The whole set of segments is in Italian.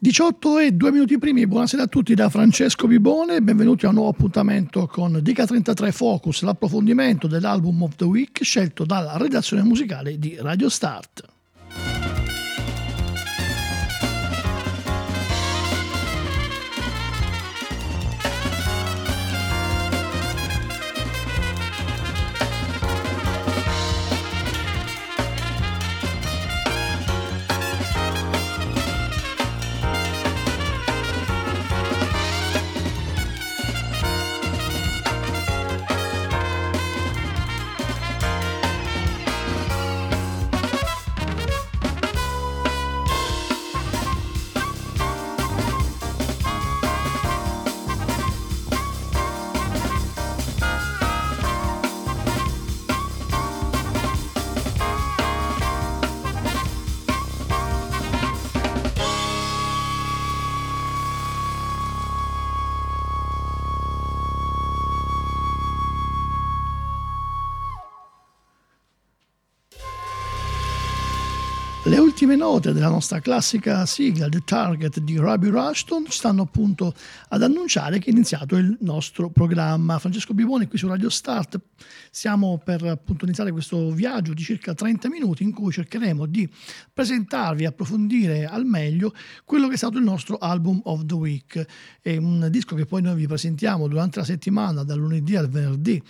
18 e 2 minuti primi, buonasera a tutti da Francesco Bibone, benvenuti a un nuovo appuntamento con Dica 33 Focus, l'approfondimento dell'album of the week scelto dalla redazione musicale di Radio Start. Ultime note della nostra classica sigla The Target di Robbie Rushton ci stanno appunto ad annunciare che è iniziato il nostro programma. Francesco Bivone qui su Radio Start. Stiamo per appunto iniziare questo viaggio di circa 30 minuti in cui cercheremo di presentarvi approfondire al meglio quello che è stato il nostro album of the week. È un disco che poi noi vi presentiamo durante la settimana dal lunedì al venerdì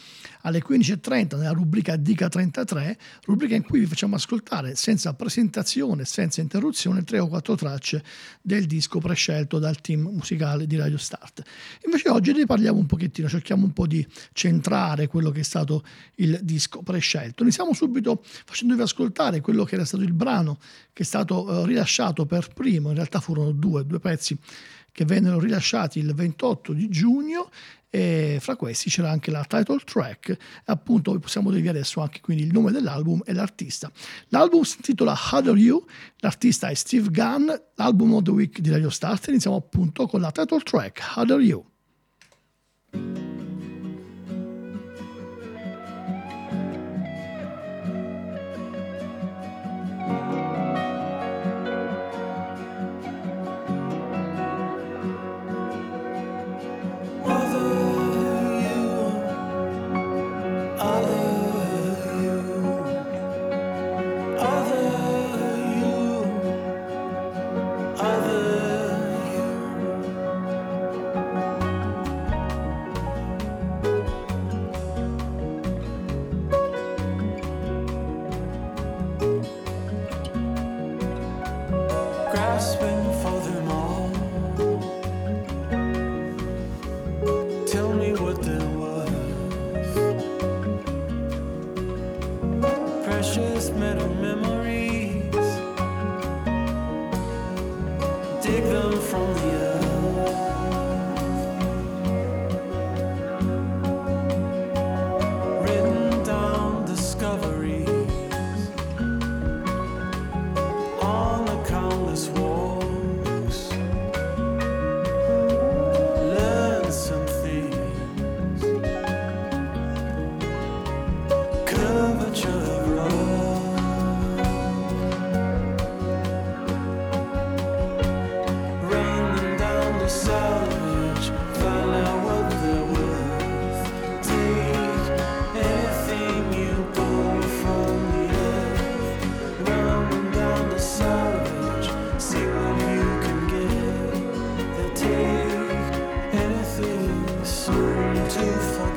alle 15.30 nella rubrica Dica 33, rubrica in cui vi facciamo ascoltare senza presentazione canzone senza interruzione, tre o quattro tracce del disco prescelto dal team musicale di Radio Start. Invece oggi ne parliamo un pochettino, cerchiamo un po' di centrare quello che è stato il disco prescelto. Iniziamo subito facendovi ascoltare quello che era stato il brano che è stato eh, rilasciato per primo, in realtà furono due, due pezzi che vennero rilasciati il 28 di giugno e fra questi c'era anche la title track. Appunto possiamo dirvi adesso anche quindi il nome dell'album e l'artista. L'album si intitola How Are You l'artista è Steve Gunn l'album of the week di Radio Start iniziamo appunto con la title track How Are You you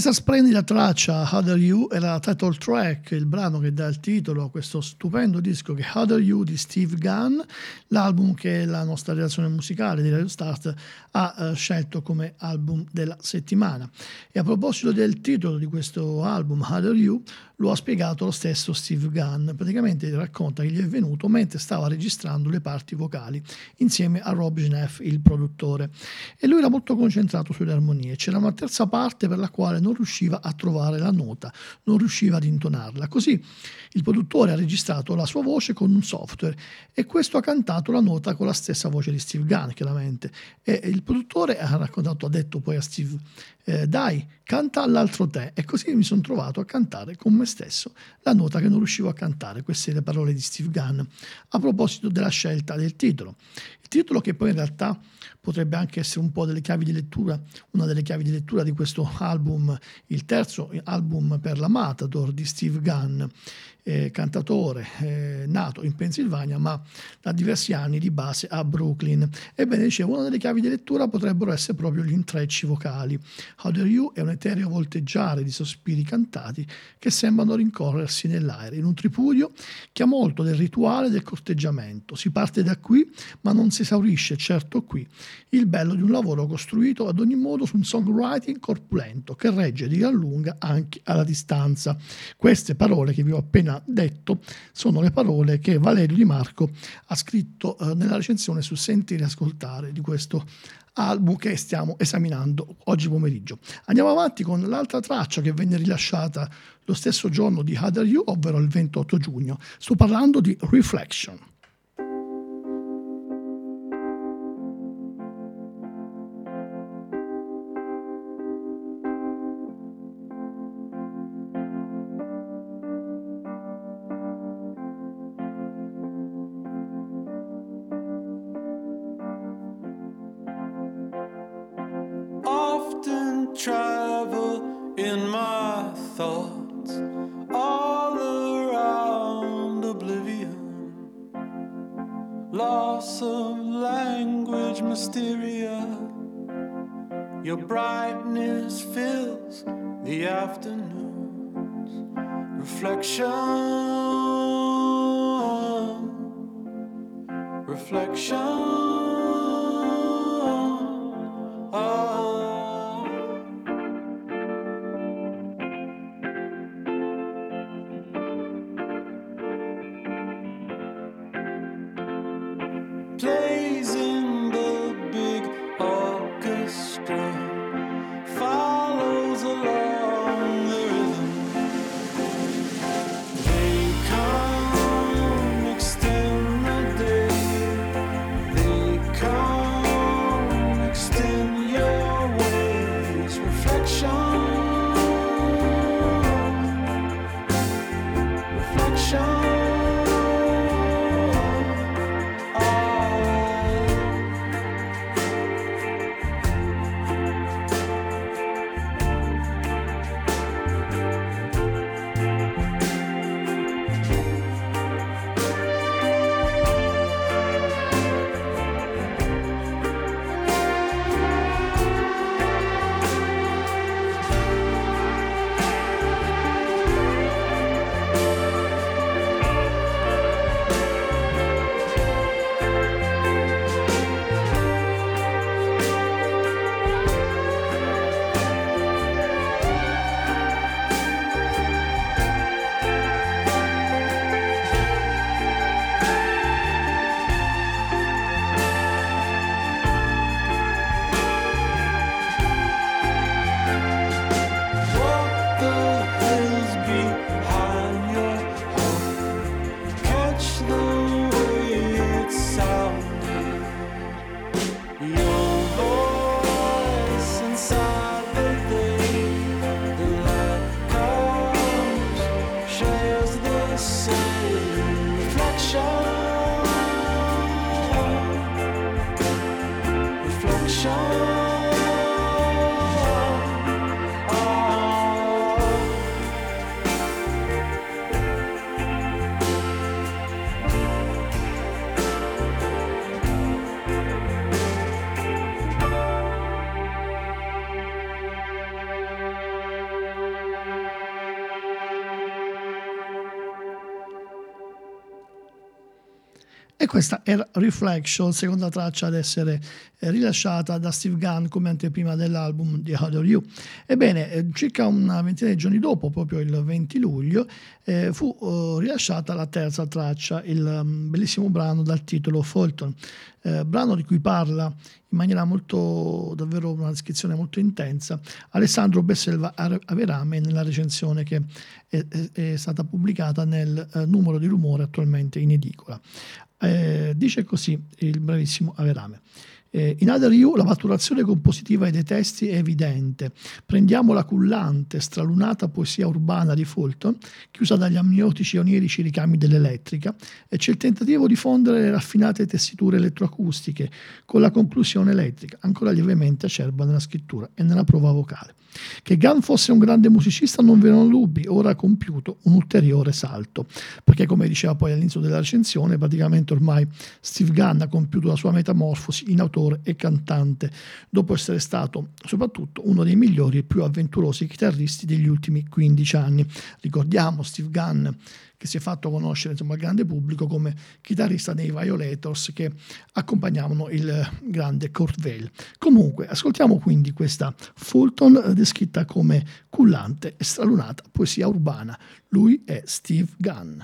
questa splendida traccia, Dare You, era la title track, il brano che dà il titolo a questo stupendo disco che è Dare You di Steve Gunn, l'album che la nostra redazione musicale di Radio Start ha uh, scelto come album della settimana. E a proposito del titolo di questo album, How Dare You, lo ha spiegato lo stesso Steve Gunn. Praticamente racconta che gli è venuto mentre stava registrando le parti vocali insieme a Rob Schneff, il produttore. E lui era molto concentrato sulle armonie. C'era una terza parte per la quale non riusciva a trovare la nota, non riusciva ad intonarla. Così il produttore ha registrato la sua voce con un software e questo ha cantato la nota con la stessa voce di Steve Gunn, chiaramente. E il produttore ha raccontato, ha detto poi a Steve, eh, dai, canta all'altro te. E così mi sono trovato a cantare con me stesso la nota che non riuscivo a cantare. Queste le parole di Steve Gunn a proposito della scelta del titolo. Il titolo che poi in realtà potrebbe anche essere un po' delle chiavi di lettura, una delle chiavi di lettura di questo album, il terzo album per la Matador di Steve Gunn, eh, cantatore eh, nato in Pennsylvania ma da diversi anni di base a Brooklyn. Ebbene, dicevo, una delle chiavi di lettura potrebbero essere proprio gli intrecci vocali. How Dare You è un etereo volteggiare di sospiri cantati che sembrano rincorrersi nell'aereo, in un tripudio che ha molto del rituale del corteggiamento. Si parte da qui, ma non si esaurisce certo qui. Il bello di un lavoro costruito ad ogni modo su un songwriting corpulento che regge di gran lunga anche alla distanza. Queste parole che vi ho appena detto sono le parole che Valerio Di Marco ha scritto eh, nella recensione su Sentire e Ascoltare di questo album che stiamo esaminando oggi pomeriggio. Andiamo avanti con l'altra traccia che venne rilasciata lo stesso giorno di Other You, ovvero il 28 giugno. Sto parlando di Reflection. loss of language mysteria. Your brightness fills the afternoons. Reflection, reflection. Questa era Reflection, seconda traccia ad essere eh, rilasciata da Steve Gunn come anteprima dell'album The Other You. Ebbene, eh, circa una ventina di giorni dopo, proprio il 20 luglio, eh, fu uh, rilasciata la terza traccia, il um, bellissimo brano dal titolo Fulton, eh, brano di cui parla in maniera molto, davvero una descrizione molto intensa, Alessandro Besselva Averame nella recensione che è, è, è stata pubblicata nel uh, numero di rumore attualmente in edicola. Eh, dice così il bravissimo Averame. Eh, in Other You la maturazione compositiva dei testi è evidente. Prendiamo la cullante, stralunata poesia urbana di Fulton, chiusa dagli amniotici e onirici ricami dell'elettrica, e c'è il tentativo di fondere le raffinate tessiture elettroacustiche con la conclusione elettrica, ancora lievemente acerba nella scrittura e nella prova vocale. Che Gunn fosse un grande musicista non vi erano dubbi, ora ha compiuto un ulteriore salto, perché come diceva poi all'inizio della recensione, praticamente ormai Steve Gunn ha compiuto la sua metamorfosi in autore e cantante, dopo essere stato soprattutto uno dei migliori e più avventurosi chitarristi degli ultimi 15 anni. Ricordiamo Steve Gunn che si è fatto conoscere insomma, al grande pubblico come chitarrista dei Violators che accompagnavano il grande Kurt Vale. Comunque, ascoltiamo quindi questa Fulton descritta come cullante e stralunata poesia urbana. Lui è Steve Gunn.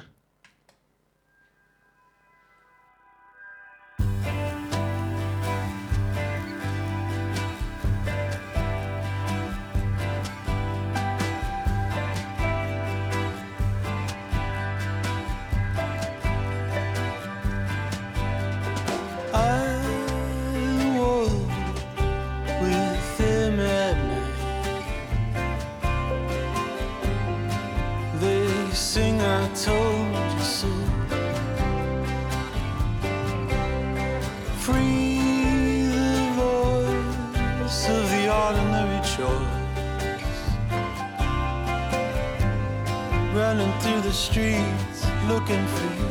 Streets looking for you.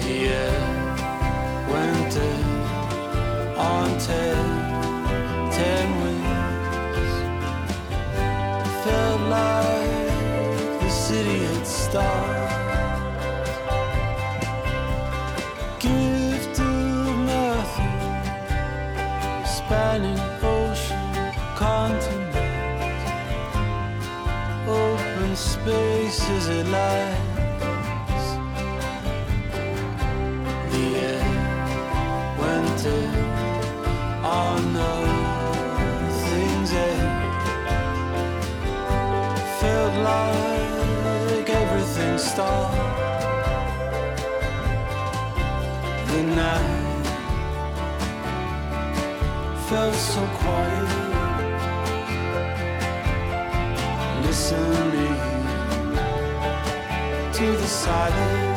The air went dead on ten, ten wings. Felt like the city had stopped. Spaces it lies. The air went in on nothing's end. Felt like everything stopped. The night felt so quiet. Listening to the silence.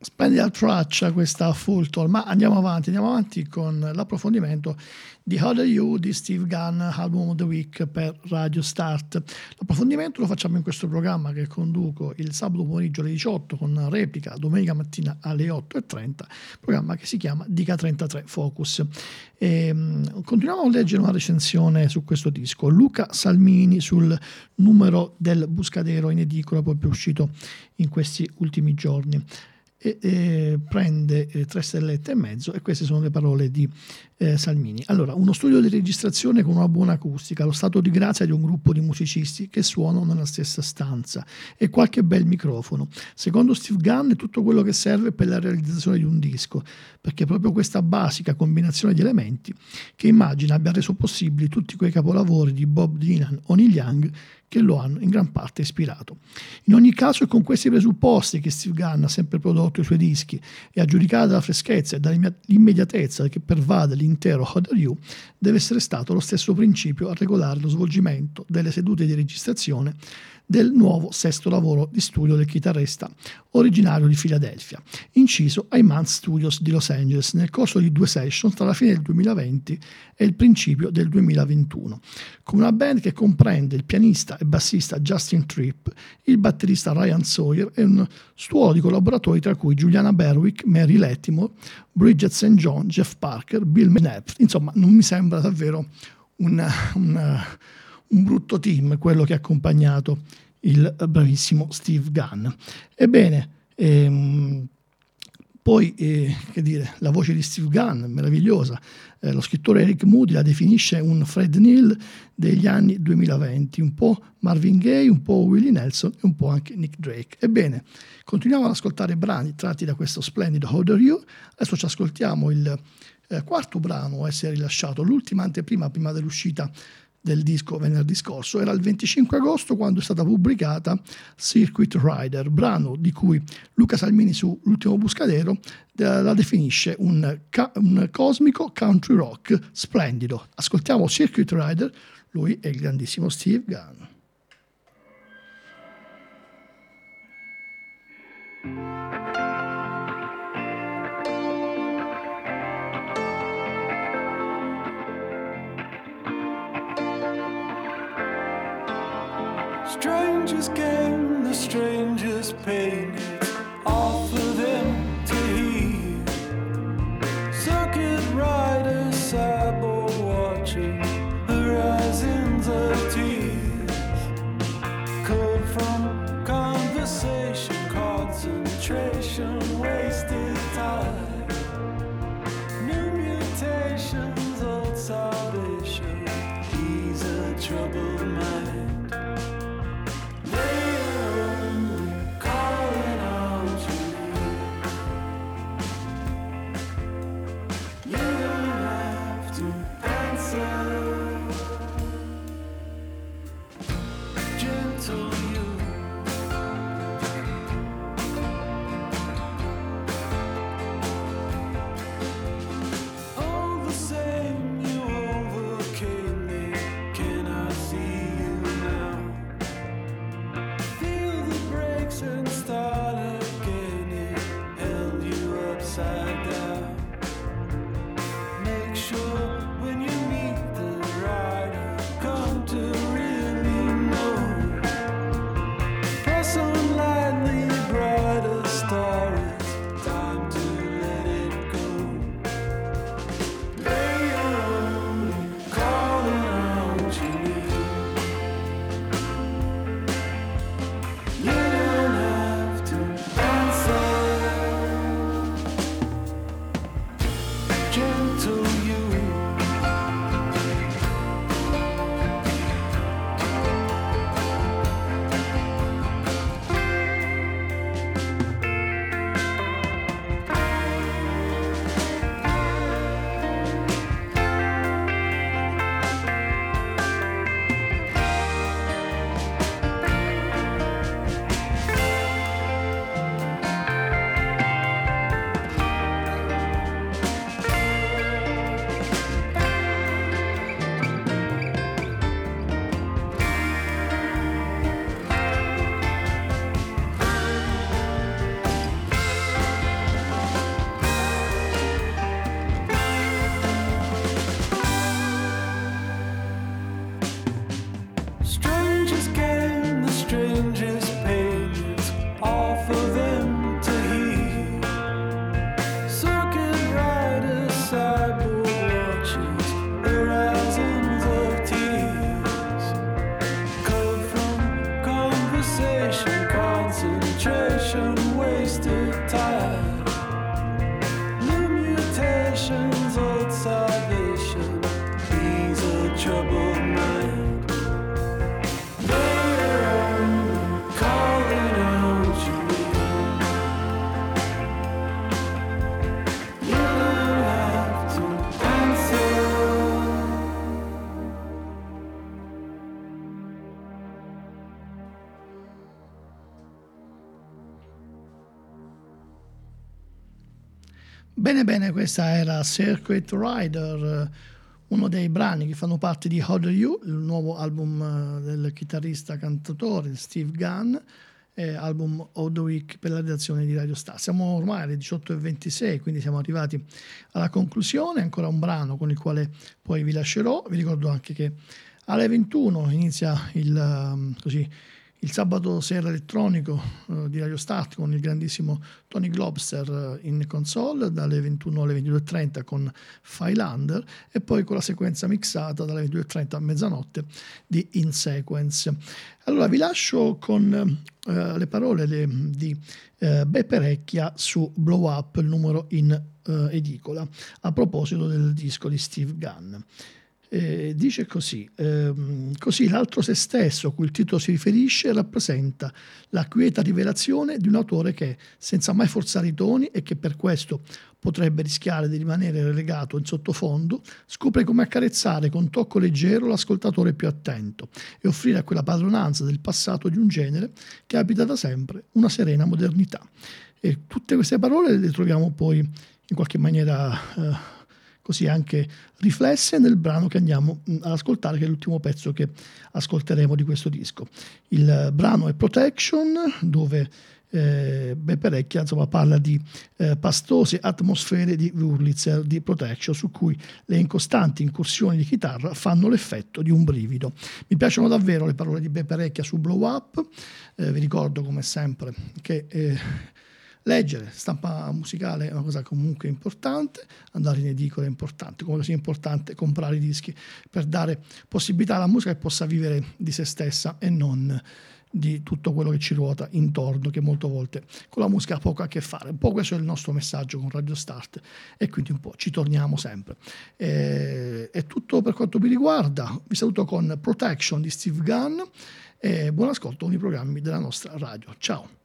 Splendida traccia questa Fulton, ma andiamo avanti, andiamo avanti con l'approfondimento di How Do You di Steve Gunn, Album of the Week per Radio Start. L'approfondimento lo facciamo in questo programma che conduco il sabato pomeriggio alle 18 con replica domenica mattina alle 8.30, programma che si chiama Dica 33 Focus. E, um, continuiamo a leggere una recensione su questo disco. Luca Salmini sul numero del Buscadero in edicola, proprio uscito in questi ultimi giorni. E, e prende eh, tre stellette e mezzo e queste sono le parole di eh, Salmini. Allora, uno studio di registrazione con una buona acustica, lo stato di grazia di un gruppo di musicisti che suonano nella stessa stanza e qualche bel microfono. Secondo Steve Gunn è tutto quello che serve per la realizzazione di un disco, perché è proprio questa basica combinazione di elementi che immagina abbia reso possibili tutti quei capolavori di Bob Dylan o Neil Young che lo hanno in gran parte ispirato. In ogni caso è con questi presupposti che Steve Gunn ha sempre prodotto i suoi dischi e a giudicare dalla freschezza e dall'immediatezza che pervade l'intero How Are You, deve essere stato lo stesso principio a regolare lo svolgimento delle sedute di registrazione del nuovo sesto lavoro di studio del chitarrista originario di Filadelfia, inciso ai Mann Studios di Los Angeles nel corso di due session tra la fine del 2020 e il principio del 2021, con una band che comprende il pianista e bassista Justin Tripp, il batterista Ryan Sawyer e un stuolo di collaboratori tra cui Juliana Berwick, Mary Lettimore, Bridget St. John, Jeff Parker, Bill Knapp. Insomma, non mi sembra davvero una, una un brutto team quello che ha accompagnato il bravissimo Steve Gunn. Ebbene, ehm, poi, eh, che dire, la voce di Steve Gunn, meravigliosa. Eh, lo scrittore Eric Moody la definisce un Fred Neal degli anni 2020, un po' Marvin Gaye, un po' Willie Nelson e un po' anche Nick Drake. Ebbene, continuiamo ad ascoltare brani tratti da questo splendido How Are You. Adesso ci ascoltiamo il eh, quarto brano a essere rilasciato, l'ultima anteprima prima dell'uscita del disco venerdì scorso era il 25 agosto quando è stata pubblicata Circuit Rider, brano di cui Luca Salmini su L'ultimo Buscadero eh, la definisce un, ca- un cosmico country rock splendido. Ascoltiamo Circuit Rider, lui è il grandissimo Steve Gunn. Strangest game, the strangest pain. Bene, bene, questa era Circuit Rider, uno dei brani che fanno parte di How Do You, il nuovo album eh, del chitarrista cantatore Steve Gunn, eh, album of the Week per la redazione di Radio Star. Siamo ormai alle 18.26, quindi siamo arrivati alla conclusione, ancora un brano con il quale poi vi lascerò. Vi ricordo anche che alle 21 inizia il, um, così, il sabato sera elettronico uh, di Radio Start con il grandissimo Tony Globster uh, in console dalle 21 alle 22.30 con Filander e poi con la sequenza mixata dalle 22.30 a mezzanotte di In Sequence. Allora vi lascio con uh, le parole le, di Beppe Recchia su Blow Up, il numero in edicola, a proposito del disco di Steve Gunn. Eh, dice così, ehm, così l'altro se stesso, a cui il titolo si riferisce, rappresenta la quieta rivelazione di un autore che, senza mai forzare i toni e che per questo potrebbe rischiare di rimanere relegato in sottofondo, scopre come accarezzare con tocco leggero l'ascoltatore più attento e offrire a quella padronanza del passato di un genere che abita da sempre una serena modernità. E tutte queste parole le troviamo poi in qualche maniera... Eh, così anche riflesse nel brano che andiamo mm, ad ascoltare, che è l'ultimo pezzo che ascolteremo di questo disco. Il brano è Protection, dove eh, Beppe Recchia insomma, parla di eh, pastose atmosfere di Wurlitzer di Protection, su cui le incostanti incursioni di chitarra fanno l'effetto di un brivido. Mi piacciono davvero le parole di Beppe Recchia su Blow Up, eh, vi ricordo come sempre che eh, Leggere, stampa musicale è una cosa comunque importante, andare in edicola è importante, come sia importante comprare i dischi per dare possibilità alla musica che possa vivere di se stessa e non di tutto quello che ci ruota intorno, che molte volte con la musica ha poco a che fare. Un po' questo è il nostro messaggio con Radio Start e quindi un po' ci torniamo sempre. E, è tutto per quanto mi riguarda. Vi saluto con Protection di Steve Gunn e buon ascolto con i programmi della nostra radio. Ciao!